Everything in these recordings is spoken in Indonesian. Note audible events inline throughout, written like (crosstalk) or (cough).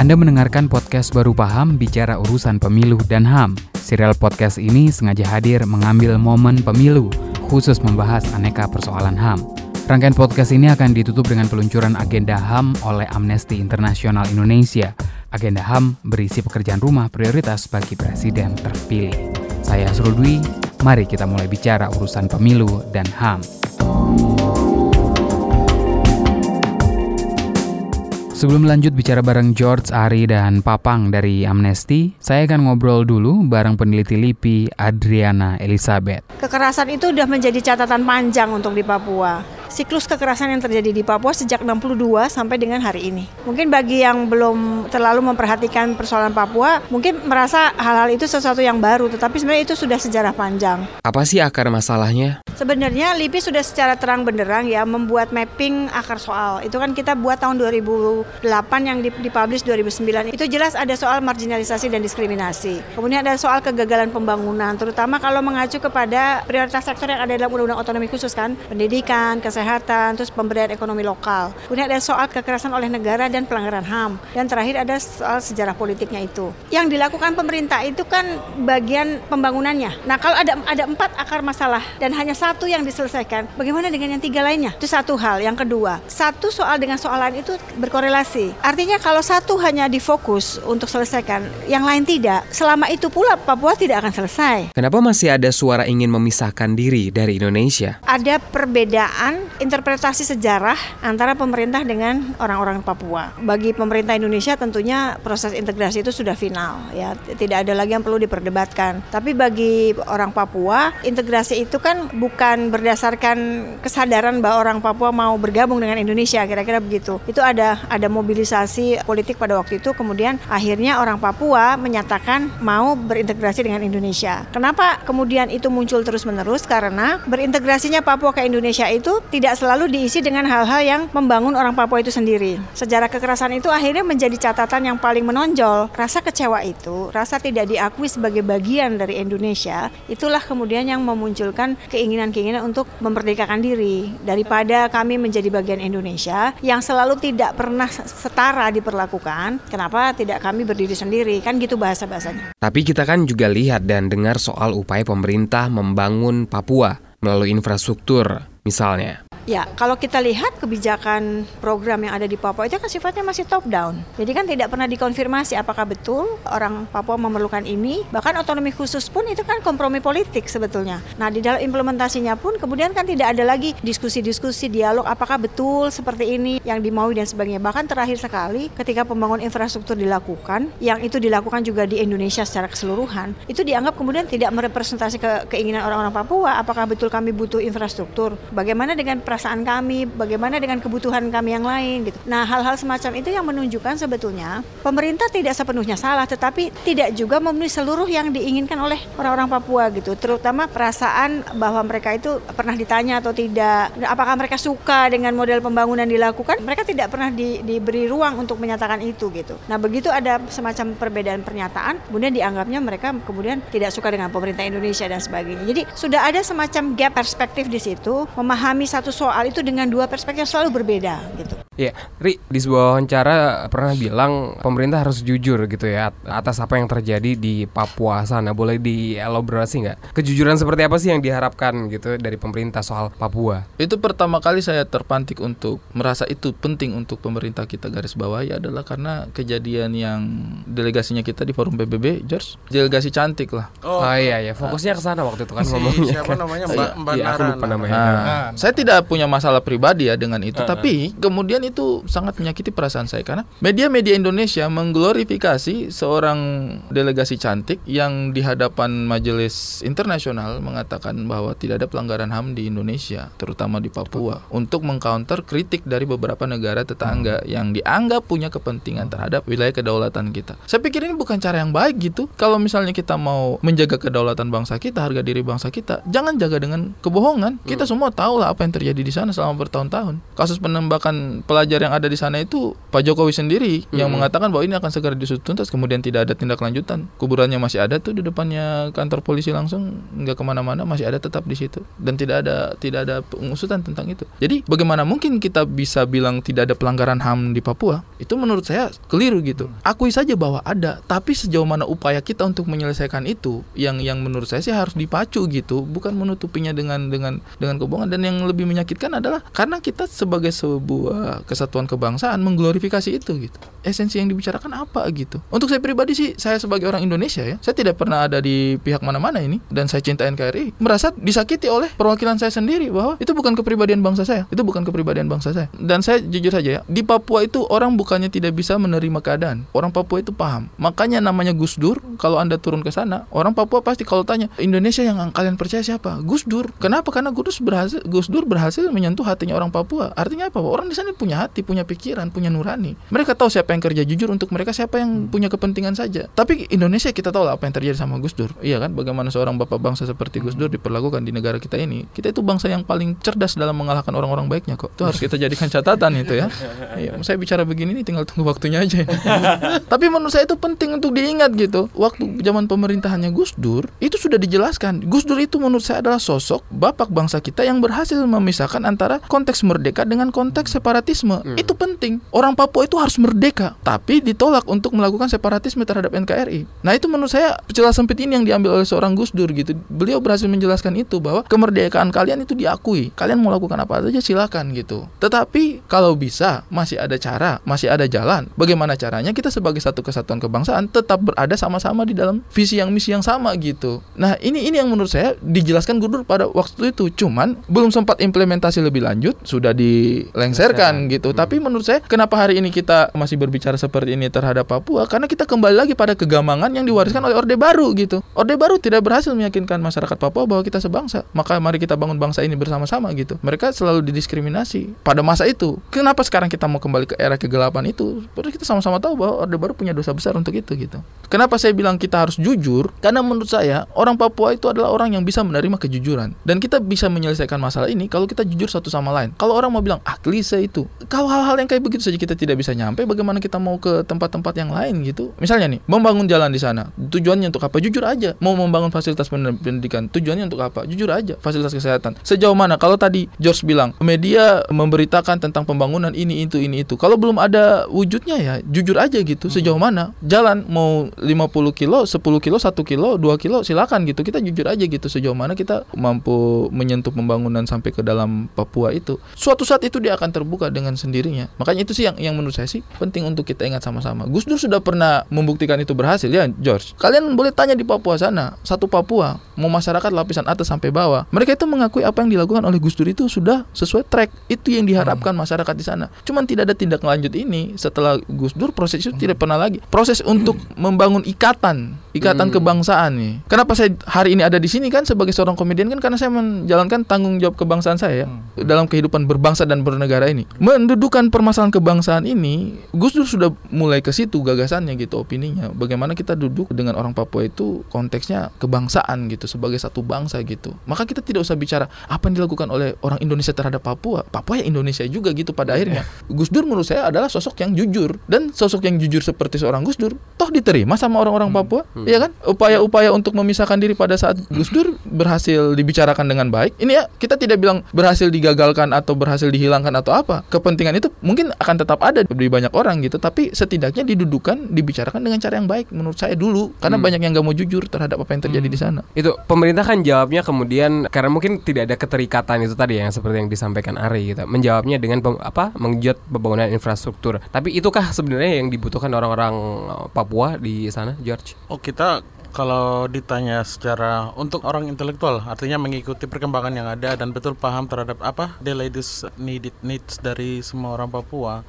Anda mendengarkan podcast Baru Paham bicara urusan pemilu dan HAM. Serial podcast ini sengaja hadir mengambil momen pemilu, khusus membahas aneka persoalan HAM. Rangkaian podcast ini akan ditutup dengan peluncuran agenda HAM oleh Amnesty International Indonesia. Agenda HAM berisi pekerjaan rumah prioritas bagi presiden terpilih. Saya Asrul Dwi, mari kita mulai bicara urusan pemilu dan HAM. Sebelum lanjut bicara bareng George, Ari, dan Papang dari Amnesty, saya akan ngobrol dulu bareng peneliti LIPI Adriana Elizabeth. Kekerasan itu sudah menjadi catatan panjang untuk di Papua siklus kekerasan yang terjadi di Papua sejak 62 sampai dengan hari ini. Mungkin bagi yang belum terlalu memperhatikan persoalan Papua, mungkin merasa hal-hal itu sesuatu yang baru, tetapi sebenarnya itu sudah sejarah panjang. Apa sih akar masalahnya? Sebenarnya LIPI sudah secara terang benderang ya membuat mapping akar soal. Itu kan kita buat tahun 2008 yang dipublish 2009. Itu jelas ada soal marginalisasi dan diskriminasi. Kemudian ada soal kegagalan pembangunan, terutama kalau mengacu kepada prioritas sektor yang ada dalam Undang-Undang Otonomi Khusus kan, pendidikan, kesehatan, kesehatan, terus pemberdayaan ekonomi lokal. Kemudian ada soal kekerasan oleh negara dan pelanggaran HAM. Dan terakhir ada soal sejarah politiknya itu. Yang dilakukan pemerintah itu kan bagian pembangunannya. Nah kalau ada ada empat akar masalah dan hanya satu yang diselesaikan, bagaimana dengan yang tiga lainnya? Itu satu hal. Yang kedua, satu soal dengan soal lain itu berkorelasi. Artinya kalau satu hanya difokus untuk selesaikan, yang lain tidak, selama itu pula Papua tidak akan selesai. Kenapa masih ada suara ingin memisahkan diri dari Indonesia? Ada perbedaan interpretasi sejarah antara pemerintah dengan orang-orang Papua. Bagi pemerintah Indonesia tentunya proses integrasi itu sudah final ya, tidak ada lagi yang perlu diperdebatkan. Tapi bagi orang Papua, integrasi itu kan bukan berdasarkan kesadaran bahwa orang Papua mau bergabung dengan Indonesia, kira-kira begitu. Itu ada ada mobilisasi politik pada waktu itu kemudian akhirnya orang Papua menyatakan mau berintegrasi dengan Indonesia. Kenapa kemudian itu muncul terus-menerus? Karena berintegrasinya Papua ke Indonesia itu tidak selalu diisi dengan hal-hal yang membangun orang Papua itu sendiri. Sejarah kekerasan itu akhirnya menjadi catatan yang paling menonjol. Rasa kecewa itu, rasa tidak diakui sebagai bagian dari Indonesia, itulah kemudian yang memunculkan keinginan-keinginan untuk memerdekakan diri daripada kami menjadi bagian Indonesia yang selalu tidak pernah setara diperlakukan. Kenapa tidak kami berdiri sendiri? Kan gitu bahasa-bahasanya. Tapi kita kan juga lihat dan dengar soal upaya pemerintah membangun Papua melalui infrastruktur misalnya. Ya, kalau kita lihat kebijakan program yang ada di Papua itu kan sifatnya masih top down. Jadi kan tidak pernah dikonfirmasi apakah betul orang Papua memerlukan ini. Bahkan otonomi khusus pun itu kan kompromi politik sebetulnya. Nah, di dalam implementasinya pun kemudian kan tidak ada lagi diskusi-diskusi, dialog apakah betul seperti ini yang dimaui dan sebagainya. Bahkan terakhir sekali ketika pembangunan infrastruktur dilakukan, yang itu dilakukan juga di Indonesia secara keseluruhan, itu dianggap kemudian tidak merepresentasi ke keinginan orang-orang Papua. Apakah betul kami butuh infrastruktur? Bagaimana dengan perasaan kami, bagaimana dengan kebutuhan kami yang lain gitu. Nah, hal-hal semacam itu yang menunjukkan sebetulnya pemerintah tidak sepenuhnya salah, tetapi tidak juga memenuhi seluruh yang diinginkan oleh orang-orang Papua gitu, terutama perasaan bahwa mereka itu pernah ditanya atau tidak, apakah mereka suka dengan model pembangunan dilakukan, mereka tidak pernah di, diberi ruang untuk menyatakan itu gitu. Nah, begitu ada semacam perbedaan pernyataan, kemudian dianggapnya mereka kemudian tidak suka dengan pemerintah Indonesia dan sebagainya. Jadi sudah ada semacam gap perspektif di situ, memahami satu soal itu dengan dua perspektif yang selalu berbeda gitu. Ya, Ri, di sebuah wawancara pernah bilang pemerintah harus jujur gitu ya atas apa yang terjadi di Papua sana. Boleh dielaborasi nggak? Kejujuran seperti apa sih yang diharapkan gitu dari pemerintah soal Papua? Itu pertama kali saya terpantik untuk merasa itu penting untuk pemerintah kita garis bawahi adalah karena kejadian yang delegasinya kita di forum PBB, George. Delegasi cantik lah. Oh, oh iya ya, fokusnya ke sana waktu itu kan si, ngomongnya. Siapa namanya Mbak Mbak ya, aku lupa namanya. Nah, nah. Saya tidak punya masalah pribadi ya dengan itu, uh -huh. tapi kemudian itu sangat menyakiti perasaan saya karena media-media Indonesia mengglorifikasi seorang delegasi cantik yang di hadapan majelis internasional mengatakan bahwa tidak ada pelanggaran HAM di Indonesia, terutama di Papua, untuk mengcounter kritik dari beberapa negara tetangga yang dianggap punya kepentingan terhadap wilayah kedaulatan kita. Saya pikir ini bukan cara yang baik gitu. Kalau misalnya kita mau menjaga kedaulatan bangsa kita, harga diri bangsa kita, jangan jaga dengan kebohongan. Kita semua tahu lah apa yang terjadi di sana selama bertahun-tahun. Kasus penembakan pelajar yang ada di sana itu Pak Jokowi sendiri yang mengatakan bahwa ini akan segera diusut tuntas kemudian tidak ada tindak lanjutan. Kuburannya masih ada tuh di depannya kantor polisi langsung nggak ke mana-mana masih ada tetap di situ. Dan tidak ada tidak ada pengusutan tentang itu. Jadi bagaimana mungkin kita bisa bilang tidak ada pelanggaran HAM di Papua? Itu menurut saya keliru gitu. Akui saja bahwa ada tapi sejauh mana upaya kita untuk menyelesaikan itu yang yang menurut saya sih harus dipacu gitu bukan menutupinya dengan dengan dengan kebohongan. Dan yang lebih menyakitkan adalah karena kita sebagai sebuah kesatuan kebangsaan mengglorifikasi itu gitu esensi yang dibicarakan apa gitu. Untuk saya pribadi sih saya sebagai orang Indonesia ya saya tidak pernah ada di pihak mana-mana ini. Dan saya cinta NKRI merasa disakiti oleh perwakilan saya sendiri bahwa itu bukan kepribadian bangsa saya. Itu bukan kepribadian bangsa saya. Dan saya jujur saja ya di Papua itu orang bukannya tidak bisa menerima keadaan. Orang Papua itu paham. Makanya namanya Gus Dur kalau anda turun ke sana orang Papua pasti kalau tanya Indonesia yang kalian percaya siapa? Gus Dur. Kenapa? Karena Gus berhasil Gus Dur berhasil menyentuh hatinya orang Papua. Artinya apa? Orang di sana punya hati punya pikiran punya nurani. Mereka tahu siapa yang kerja jujur untuk mereka siapa yang punya kepentingan saja. Tapi Indonesia kita tahu lah apa yang terjadi sama Gus Dur. Iya kan? Bagaimana seorang bapak bangsa seperti Gus Dur diperlakukan di negara kita ini kita itu bangsa yang paling cerdas dalam mengalahkan orang-orang baiknya kok. Itu harus kita jadikan catatan itu ya. Iya, saya bicara begini nih tinggal tunggu waktunya aja (laughs) tapi menurut saya itu penting untuk diingat gitu. Waktu zaman pemerintahannya Gus Dur itu sudah dijelaskan. Gus Dur itu menurut saya adalah sosok bapak bangsa kita yang berhasil memisahkan antara konteks merdeka dengan konteks separatisme. Itu penting. Orang Papua itu harus merdeka tapi ditolak untuk melakukan separatisme terhadap NKRI nah itu menurut saya celah sempit ini yang diambil oleh seorang Gus Dur gitu. Beliau berhasil menjelaskan itu bahwa kemerdekaan kalian itu diakui. Kalian mau lakukan apa saja silakan gitu. Tetapi kalau bisa masih ada cara masih ada jalan. Bagaimana caranya? Kita sebagai satu kesatuan kebangsaan tetap berada sama-sama di dalam visi yang misi yang sama gitu. Nah ini ini yang menurut saya dijelaskan Gus Dur pada waktu itu. Cuman belum sempat implementasi lebih lanjut sudah dilengsarkan gitu. Tapi menurut saya kenapa hari ini kita masih berbicara seperti ini terhadap Papua karena kita kembali lagi pada kegamangan yang diwariskan oleh Orde Baru gitu. Orde Baru tidak berhasil meyakinkan masyarakat Papua bahwa kita sebangsa. Maka mari kita bangun bangsa ini bersama-sama gitu. Mereka selalu didiskriminasi pada masa itu. Kenapa sekarang kita mau kembali ke era kegelapan itu? Padahal kita sama-sama tahu bahwa Orde Baru punya dosa besar untuk itu gitu. Kenapa saya bilang kita harus jujur? Karena menurut saya orang Papua itu adalah orang yang bisa menerima kejujuran. Dan kita bisa menyelesaikan masalah ini kalau kita jujur satu sama lain. Kalau orang mau bilang ah klise itu. Kalau hal-hal yang kayak begitu saja kita tidak bisa nyampe bagaimana kita mau ke tempat-tempat yang lain gitu misalnya nih membangun jalan di sana tujuannya untuk apa? Jujur aja. Mau membangun fasilitas pen- pendidikan tujuannya untuk apa? Jujur aja fasilitas kesehatan. Sejauh mana? Kalau tadi George bilang media memberitakan tentang pembangunan ini itu ini itu. Kalau belum ada wujudnya ya jujur aja gitu. Sejauh mana? Jalan mau 50 kilo 10 kilo 1 kilo 2 kilo silakan gitu. Kita jujur aja gitu. Sejauh mana kita mampu menyentuh pembangunan sampai ke dalam Papua itu. Suatu saat itu dia akan terbuka dengan sendirinya. Makanya itu sih yang yang menurut saya sih penting untuk kita ingat sama-sama. Gus Dur sudah pernah membuktikan itu berhasil ya George? Kalian boleh tanya di Papua sana. Satu Papua mau masyarakat lapisan atas sampai bawah mereka itu mengakui apa yang dilakukan oleh Gus Dur itu sudah sesuai track. Itu yang diharapkan masyarakat di sana. Cuman tidak ada tindak lanjut ini. Setelah Gus Dur proses itu tidak pernah lagi. Proses untuk membangun ikatan ikatan kebangsaan nih kenapa saya hari ini ada di sini? Kan sebagai seorang komedian kan karena saya menjalankan tanggung jawab kebangsaan saya ya, dalam kehidupan berbangsa dan bernegara ini. Mendudukan permasalahan kebangsaan ini Gus Dur sudah mulai ke situ gagasannya gitu opininya. Bagaimana kita duduk dengan orang Papua itu konteksnya kebangsaan gitu sebagai satu bangsa gitu. Maka kita tidak usah bicara apa yang dilakukan oleh orang Indonesia terhadap Papua. Papua ya Indonesia juga gitu pada akhirnya. Gus Dur menurut saya adalah sosok yang jujur. Dan sosok yang jujur seperti seorang Gus Dur toh diterima sama orang-orang Papua ya kan? Upaya-upaya untuk memisahkan diri pada saat Gus Dur berhasil dibicarakan dengan baik ini ya kita tidak bilang berhasil digagalkan atau berhasil dihilangkan atau apa. Kepentingan itu mungkin akan tetap ada di banyak orang gitu tapi setidaknya didudukan dibicarakan dengan cara yang baik menurut saya dulu karena banyak yang gak mau jujur terhadap apa yang terjadi di sana Itu pemerintah kan jawabnya kemudian karena mungkin tidak ada keterikatan itu tadi yang seperti yang disampaikan Ari gitu. Menjawabnya dengan pem- apa? mengejut pembangunan infrastruktur. Tapi itukah sebenarnya yang dibutuhkan orang-orang eh, Papua di sana, George? Oh kita kalau ditanya secara untuk orang intelektual artinya mengikuti perkembangan yang ada dan betul paham terhadap apa the latest needed needs dari semua orang Papua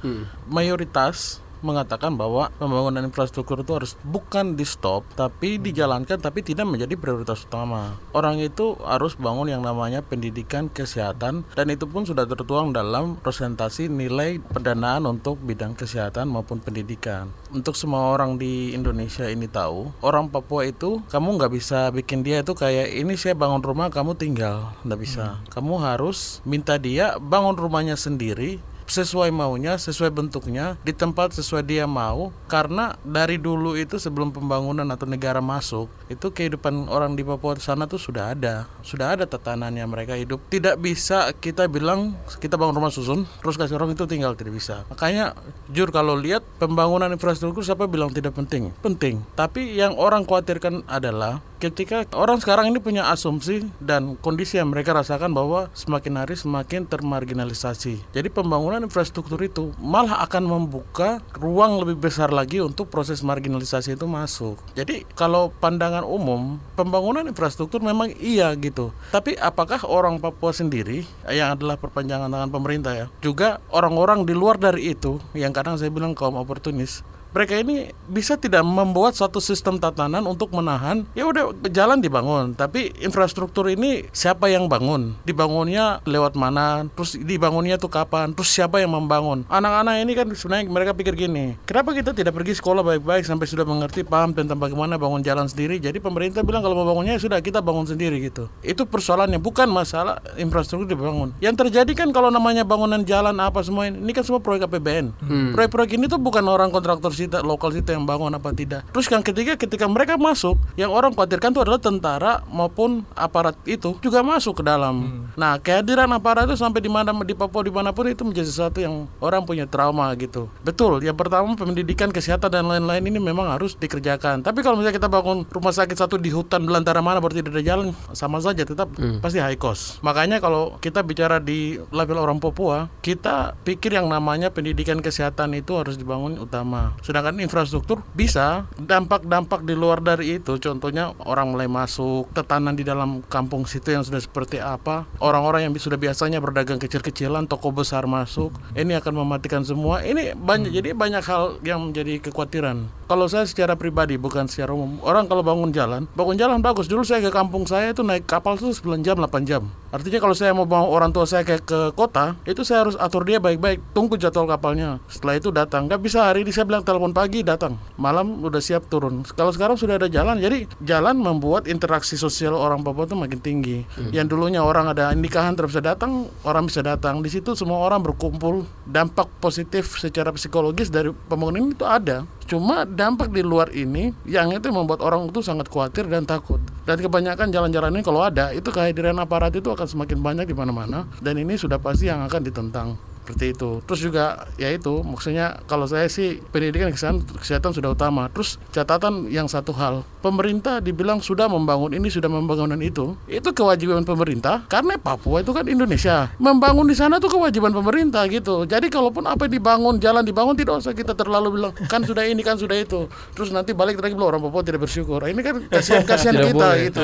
mayoritas mengatakan bahwa pembangunan infrastruktur itu harus bukan di stop tapi dijalankan tapi tidak menjadi prioritas utama. Orang itu harus bangun yang namanya pendidikan kesehatan dan itu pun sudah tertuang dalam presentasi nilai pendanaan untuk bidang kesehatan maupun pendidikan. Untuk semua orang di Indonesia ini tahu orang Papua itu kamu nggak bisa bikin dia itu kayak ini saya bangun rumah kamu tinggal. Nggak bisa. Kamu harus minta dia bangun rumahnya sendiri sesuai maunya, sesuai bentuknya, di tempat sesuai dia mau. Karena dari dulu itu sebelum pembangunan atau negara masuk, itu kehidupan orang di Papua sana tuh sudah ada, sudah ada tatanannya mereka hidup. Tidak bisa kita bilang kita bangun rumah susun, terus kasih orang itu tinggal tidak bisa. Makanya jujur kalau lihat pembangunan infrastruktur siapa bilang tidak penting? Penting. Tapi yang orang khawatirkan adalah ketika orang sekarang ini punya asumsi dan kondisi yang mereka rasakan bahwa semakin hari semakin termarginalisasi. Jadi pembangunan infrastruktur itu malah akan membuka ruang lebih besar lagi untuk proses marginalisasi itu masuk. Jadi kalau pandangan umum pembangunan infrastruktur memang iya gitu. Tapi apakah orang Papua sendiri yang adalah perpanjangan tangan pemerintah ya, juga orang-orang di luar dari itu yang kadang saya bilang kaum oportunis mereka ini bisa tidak membuat satu sistem tatanan untuk menahan ya udah jalan dibangun. Tapi infrastruktur ini siapa yang bangun? Dibangunnya lewat mana? Terus dibangunnya tuh kapan? Terus siapa yang membangun? Anak-anak ini kan sebenarnya mereka pikir gini kenapa kita tidak pergi sekolah baik-baik sampai sudah mengerti paham tentang bagaimana bangun jalan sendiri? Jadi pemerintah bilang kalau mau bangunnya ya sudah kita bangun sendiri gitu. Itu persoalannya bukan masalah infrastruktur dibangun. Yang terjadi kan kalau namanya bangunan jalan apa semua ini, ini kan semua proyek APBN proyek-proyek ini tuh bukan orang kontraktor kita lokal kita yang bangun apa tidak. Terus yang ketiga ketika mereka masuk, yang orang khawatirkan itu adalah tentara maupun aparat itu juga masuk ke dalam. Nah kehadiran aparat itu sampai di mana di Papua di mana pun itu menjadi sesuatu yang orang punya trauma gitu. Betul. Yang pertama pendidikan, kesehatan dan lain-lain ini memang harus dikerjakan. Tapi kalau misalnya kita bangun rumah sakit satu di hutan belantara mana berarti tidak ada jalan, sama saja tetap pasti high cost. Makanya kalau kita bicara di level orang Papua, kita pikir yang namanya pendidikan kesehatan itu harus dibangun utama. Sedangkan infrastruktur bisa dampak-dampak di luar dari itu. Contohnya orang mulai masuk, tetanan di dalam kampung situ yang sudah seperti apa, orang-orang yang sudah biasanya berdagang kecil-kecilan, toko besar masuk, ini akan mematikan semua. Ini banyak jadi banyak hal yang menjadi kekhawatiran. Kalau saya secara pribadi bukan secara umum, orang kalau bangun jalan, bangun jalan bagus. Dulu saya ke kampung saya itu naik kapal itu 9 jam, 8 jam. Artinya kalau saya mau bawa orang tua saya ke, ke kota, itu saya harus atur dia baik-baik, tunggu jadwal kapalnya. Setelah itu datang. Nggak bisa hari ini saya bilang telepon pagi datang, malam udah siap turun. Kalau sekarang sudah ada jalan, jadi jalan membuat interaksi sosial orang Papua itu makin tinggi. Yang dulunya orang ada nikahan terus bisa datang, orang bisa datang. Di situ semua orang berkumpul. Dampak positif secara psikologis dari pembangunan itu ada. Cuma dampak di luar ini yang itu membuat orang itu sangat khawatir dan takut. Dan kebanyakan jalan-jalan ini kalau ada, itu kehadiran aparat itu akan semakin banyak di mana-mana. Dan ini sudah pasti yang akan ditentang seperti itu. Terus juga ya itu maksudnya kalau saya sih pendidikan kesehatan, kesehatan sudah utama. Terus catatan yang satu hal, pemerintah dibilang sudah membangun ini, sudah membangun itu. Itu kewajiban pemerintah karena Papua itu kan Indonesia. Membangun di sana tuh kewajiban pemerintah gitu. Jadi kalaupun apa yang dibangun, jalan dibangun tidak usah kita terlalu bilang kan sudah ini kan sudah itu. Terus nanti balik lagi bilang orang Papua tidak bersyukur. Ini kan kasihan (laughs) kasihan kita boleh. gitu.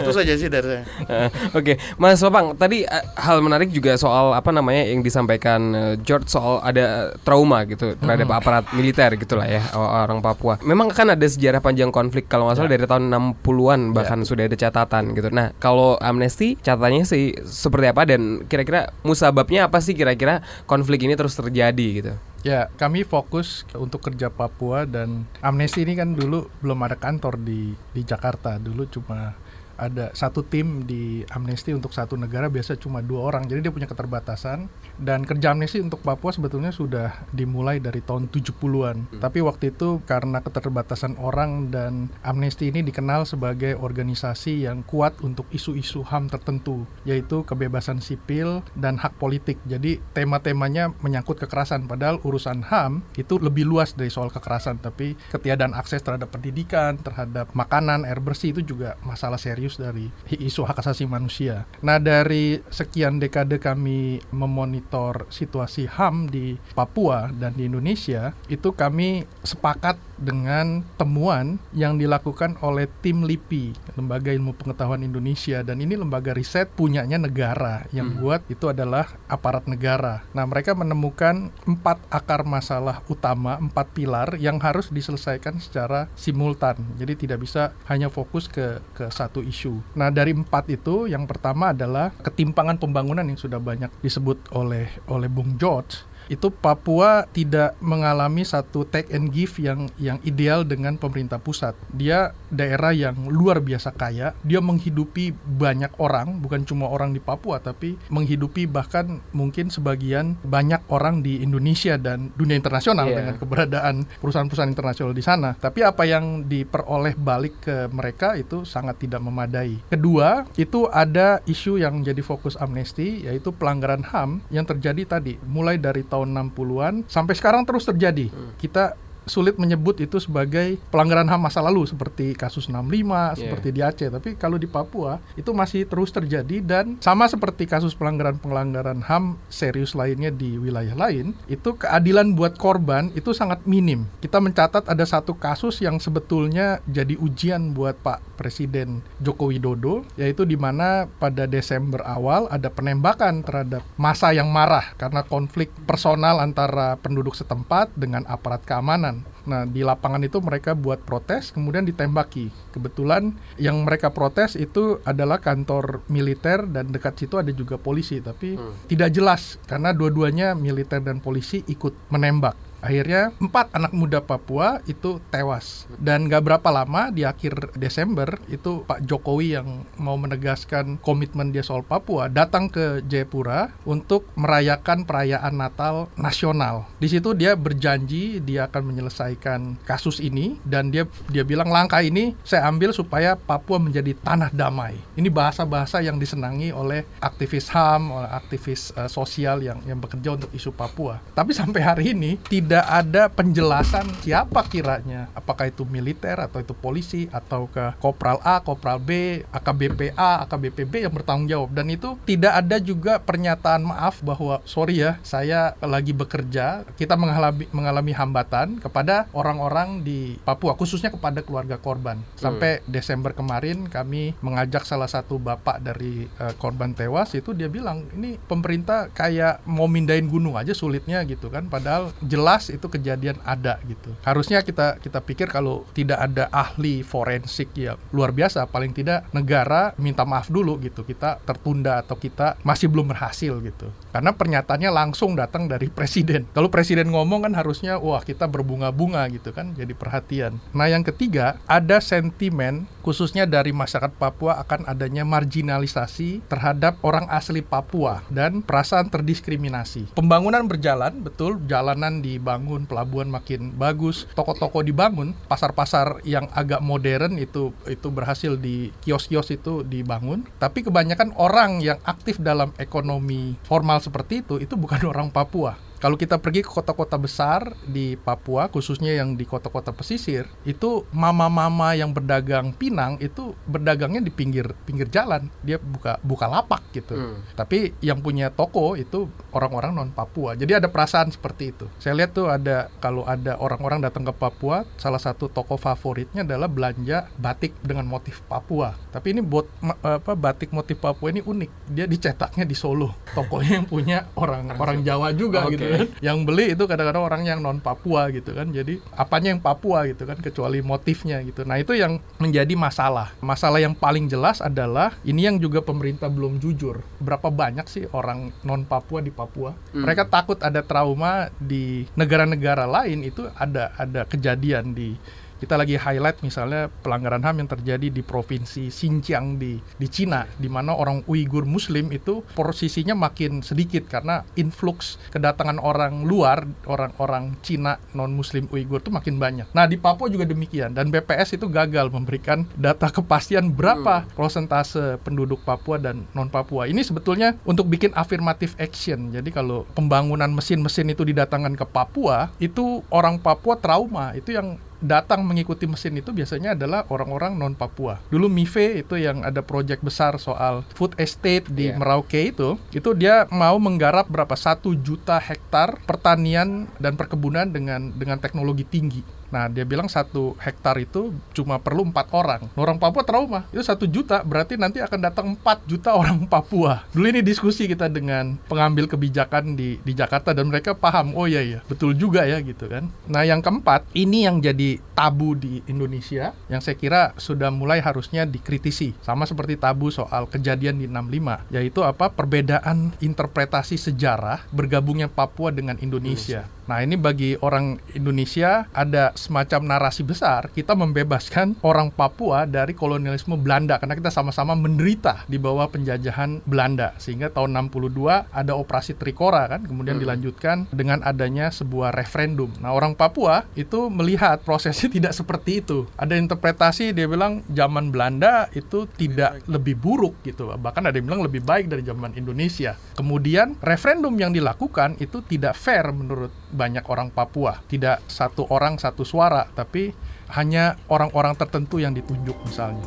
Itu saja sih dari saya. Eh, Oke, Mas Papang, tadi eh, hal menarik juga soal apa namanya yang disampaikan eh, George soal ada trauma gitu terhadap aparat militer gitulah ya orang Papua. Memang kan ada sejarah panjang konflik kalau nggak salah dari tahun 60-an bahkan sudah ada catatan gitu. Nah, kalau Amnesty catatannya sih seperti apa dan kira-kira musababnya apa sih kira-kira konflik ini terus terjadi gitu? Ya, kami fokus untuk kerja Papua dan Amnesty ini kan dulu belum ada kantor di di Jakarta. Dulu cuma ada satu tim di Amnesty untuk satu negara biasa cuma dua orang. Jadi dia punya keterbatasan dan kerja Amnesty untuk Papua sebetulnya sudah dimulai dari tahun 70-an. Tapi waktu itu karena keterbatasan orang dan Amnesty ini dikenal sebagai organisasi yang kuat untuk isu-isu HAM tertentu, yaitu kebebasan sipil dan hak politik. Jadi tema-temanya menyangkut kekerasan padahal urusan HAM itu lebih luas dari soal kekerasan, tapi ketiadaan akses terhadap pendidikan, terhadap makanan, air bersih itu juga masalah serius dari isu hak asasi manusia. Nah, dari sekian dekade kami memonitor situasi HAM di Papua dan di Indonesia, itu kami sepakat dengan temuan yang dilakukan oleh tim LIPI, Lembaga Ilmu Pengetahuan Indonesia dan ini lembaga riset punyanya negara yang buat itu adalah aparat negara. Nah, mereka menemukan empat akar masalah utama, empat pilar yang harus diselesaikan secara simultan. Jadi tidak bisa hanya fokus ke ke satu isu. Nah, dari empat itu yang pertama adalah ketimpangan pembangunan yang sudah banyak disebut oleh oleh Bung George itu Papua tidak mengalami satu take and give yang yang ideal dengan pemerintah pusat. Dia daerah yang luar biasa kaya. Dia menghidupi banyak orang, bukan cuma orang di Papua, tapi menghidupi bahkan mungkin sebagian banyak orang di Indonesia dan dunia internasional Iya. dengan keberadaan perusahaan-perusahaan internasional di sana. Tapi apa yang diperoleh balik ke mereka itu sangat tidak memadai. Kedua, itu ada isu yang jadi fokus amnesti, yaitu pelanggaran HAM yang terjadi tadi, mulai dari tahun 60-an sampai sekarang terus terjadi. Kita sulit menyebut itu sebagai pelanggaran HAM masa lalu seperti kasus 65 seperti di Aceh. Tapi kalau di Papua itu masih terus terjadi dan sama seperti kasus pelanggaran-pelanggaran HAM serius lainnya di wilayah lain itu keadilan buat korban itu sangat minim. Kita mencatat ada satu kasus yang sebetulnya jadi ujian buat Pak Presiden Joko Widodo yaitu di mana pada Desember awal ada penembakan terhadap masa yang marah karena konflik personal antara penduduk setempat dengan aparat keamanan Nah, di lapangan itu mereka buat protes, kemudian ditembaki. Kebetulan yang mereka protes itu adalah kantor militer dan dekat situ ada juga polisi, tapi tidak jelas karena dua-duanya militer dan polisi ikut menembak. Akhirnya empat anak muda Papua itu tewas dan gak berapa lama di akhir Desember itu Pak Jokowi yang mau menegaskan komitmen dia soal Papua datang ke Jayapura untuk merayakan perayaan Natal nasional. Di situ dia berjanji dia akan menyelesaikan kasus ini dan dia dia bilang langkah ini saya ambil supaya Papua menjadi tanah damai. Ini bahasa-bahasa yang disenangi oleh aktivis HAM, oleh aktivis eh, sosial yang yang bekerja untuk isu Papua. Tapi sampai hari ini tidak ada penjelasan siapa kiranya, apakah itu militer atau itu polisi atau ke Kopral A, Kopral B, AKBP A, AKBP B yang bertanggung jawab. Dan itu tidak ada juga pernyataan maaf bahwa sorry ya saya lagi bekerja. Kita mengalami mengalami hambatan kepada orang-orang di Papua khususnya kepada keluarga korban. Sampai Desember kemarin kami mengajak salah satu bapak dari eh, korban tewas itu dia bilang ini pemerintah kayak mau mindahin gunung aja sulitnya gitu kan. Padahal jelas itu kejadian ada gitu. Harusnya kita kita pikir kalau tidak ada ahli forensik yang luar biasa. Paling tidak negara minta maaf dulu gitu. Kita tertunda atau kita masih belum berhasil gitu. Karena pernyataannya langsung datang dari presiden. Kalau presiden ngomong kan harusnya wah kita berbunga-bunga gitu kan. Jadi perhatian. Nah yang ketiga ada sentimen khususnya dari masyarakat Papua akan adanya marginalisasi terhadap orang asli Papua dan perasaan terdiskriminasi. Pembangunan berjalan betul. Jalanan dibangun pelabuhan makin bagus toko-toko dibangun pasar-pasar yang agak modern itu itu berhasil di kios-kios itu dibangun. Tapi kebanyakan orang yang aktif dalam ekonomi formal seperti itu itu bukan (laughs) orang Papua kalau kita pergi ke kota-kota besar di Papua, khususnya yang di kota-kota pesisir, itu mama-mama yang berdagang pinang itu berdagangnya di pinggir pinggir jalan. Dia buka buka lapak gitu. Tapi yang punya toko itu orang-orang non Papua. Jadi ada perasaan seperti itu. Saya lihat tuh ada kalau ada orang-orang datang ke Papua, salah satu toko favoritnya adalah belanja batik dengan motif Papua. Tapi ini buat apa batik motif Papua ini unik. Dia dicetaknya di Solo. Tokonya yang punya orang orang Jawa juga Oke. gitu kan. Yang beli itu kadang-kadang orang yang non Papua gitu kan. Jadi apanya yang Papua gitu kan kecuali motifnya gitu. Nah, itu yang menjadi masalah. Masalah yang paling jelas adalah ini yang juga pemerintah belum jujur. Berapa banyak sih orang non Papua di Papua? Mereka takut ada trauma di negara-negara lain itu ada ada kejadian di kita lagi highlight misalnya pelanggaran HAM yang terjadi di provinsi Xinjiang di di Cina di mana orang Uighur muslim itu posisinya makin sedikit karena influx kedatangan orang luar orang-orang Cina non muslim Uighur itu makin banyak. Nah, di Papua juga demikian dan BPS itu gagal memberikan data kepastian berapa persentase penduduk Papua dan non Papua. Ini sebetulnya untuk bikin affirmative action. Jadi kalau pembangunan mesin-mesin itu didatangkan ke Papua, itu orang Papua trauma. Itu yang datang mengikuti mesin itu biasanya adalah orang-orang non Papua. Dulu Mive itu yang ada proyek besar soal food estate di Iya. Merauke itu, itu dia mau menggarap berapa satu juta hektar pertanian dan perkebunan dengan dengan teknologi tinggi. Nah, dia bilang satu hektar itu cuma perlu empat orang. Nah, Orang Papua trauma. Itu satu juta, berarti nanti akan datang 4 juta (laughs) orang Papua. Dulu ini diskusi kita dengan pengambil kebijakan di, di Jakarta dan mereka paham, oh iya iya, betul juga ya gitu kan. Nah, yang keempat, ini yang jadi tabu di Indonesia, yang saya kira sudah mulai harusnya dikritisi. Sama seperti tabu soal kejadian di 65, yaitu apa? Perbedaan interpretasi sejarah bergabungnya Papua dengan Indonesia. Nah, ini bagi orang Indonesia ada semacam narasi besar kita membebaskan orang Papua dari kolonialisme Belanda karena kita sama-sama menderita di bawah penjajahan Belanda sehingga tahun 62 ada operasi Trikora kan kemudian Hmm. dilanjutkan dengan adanya sebuah referendum. Nah, orang Papua itu melihat prosesnya tidak seperti itu. Ada interpretasi dia bilang zaman Belanda itu tidak lebih buruk gitu. Bahkan ada yang bilang lebih baik dari zaman Indonesia. Kemudian referendum yang dilakukan itu tidak fair menurut banyak orang Papua. Tidak satu orang satu suara, tapi hanya orang-orang tertentu yang ditunjuk misalnya.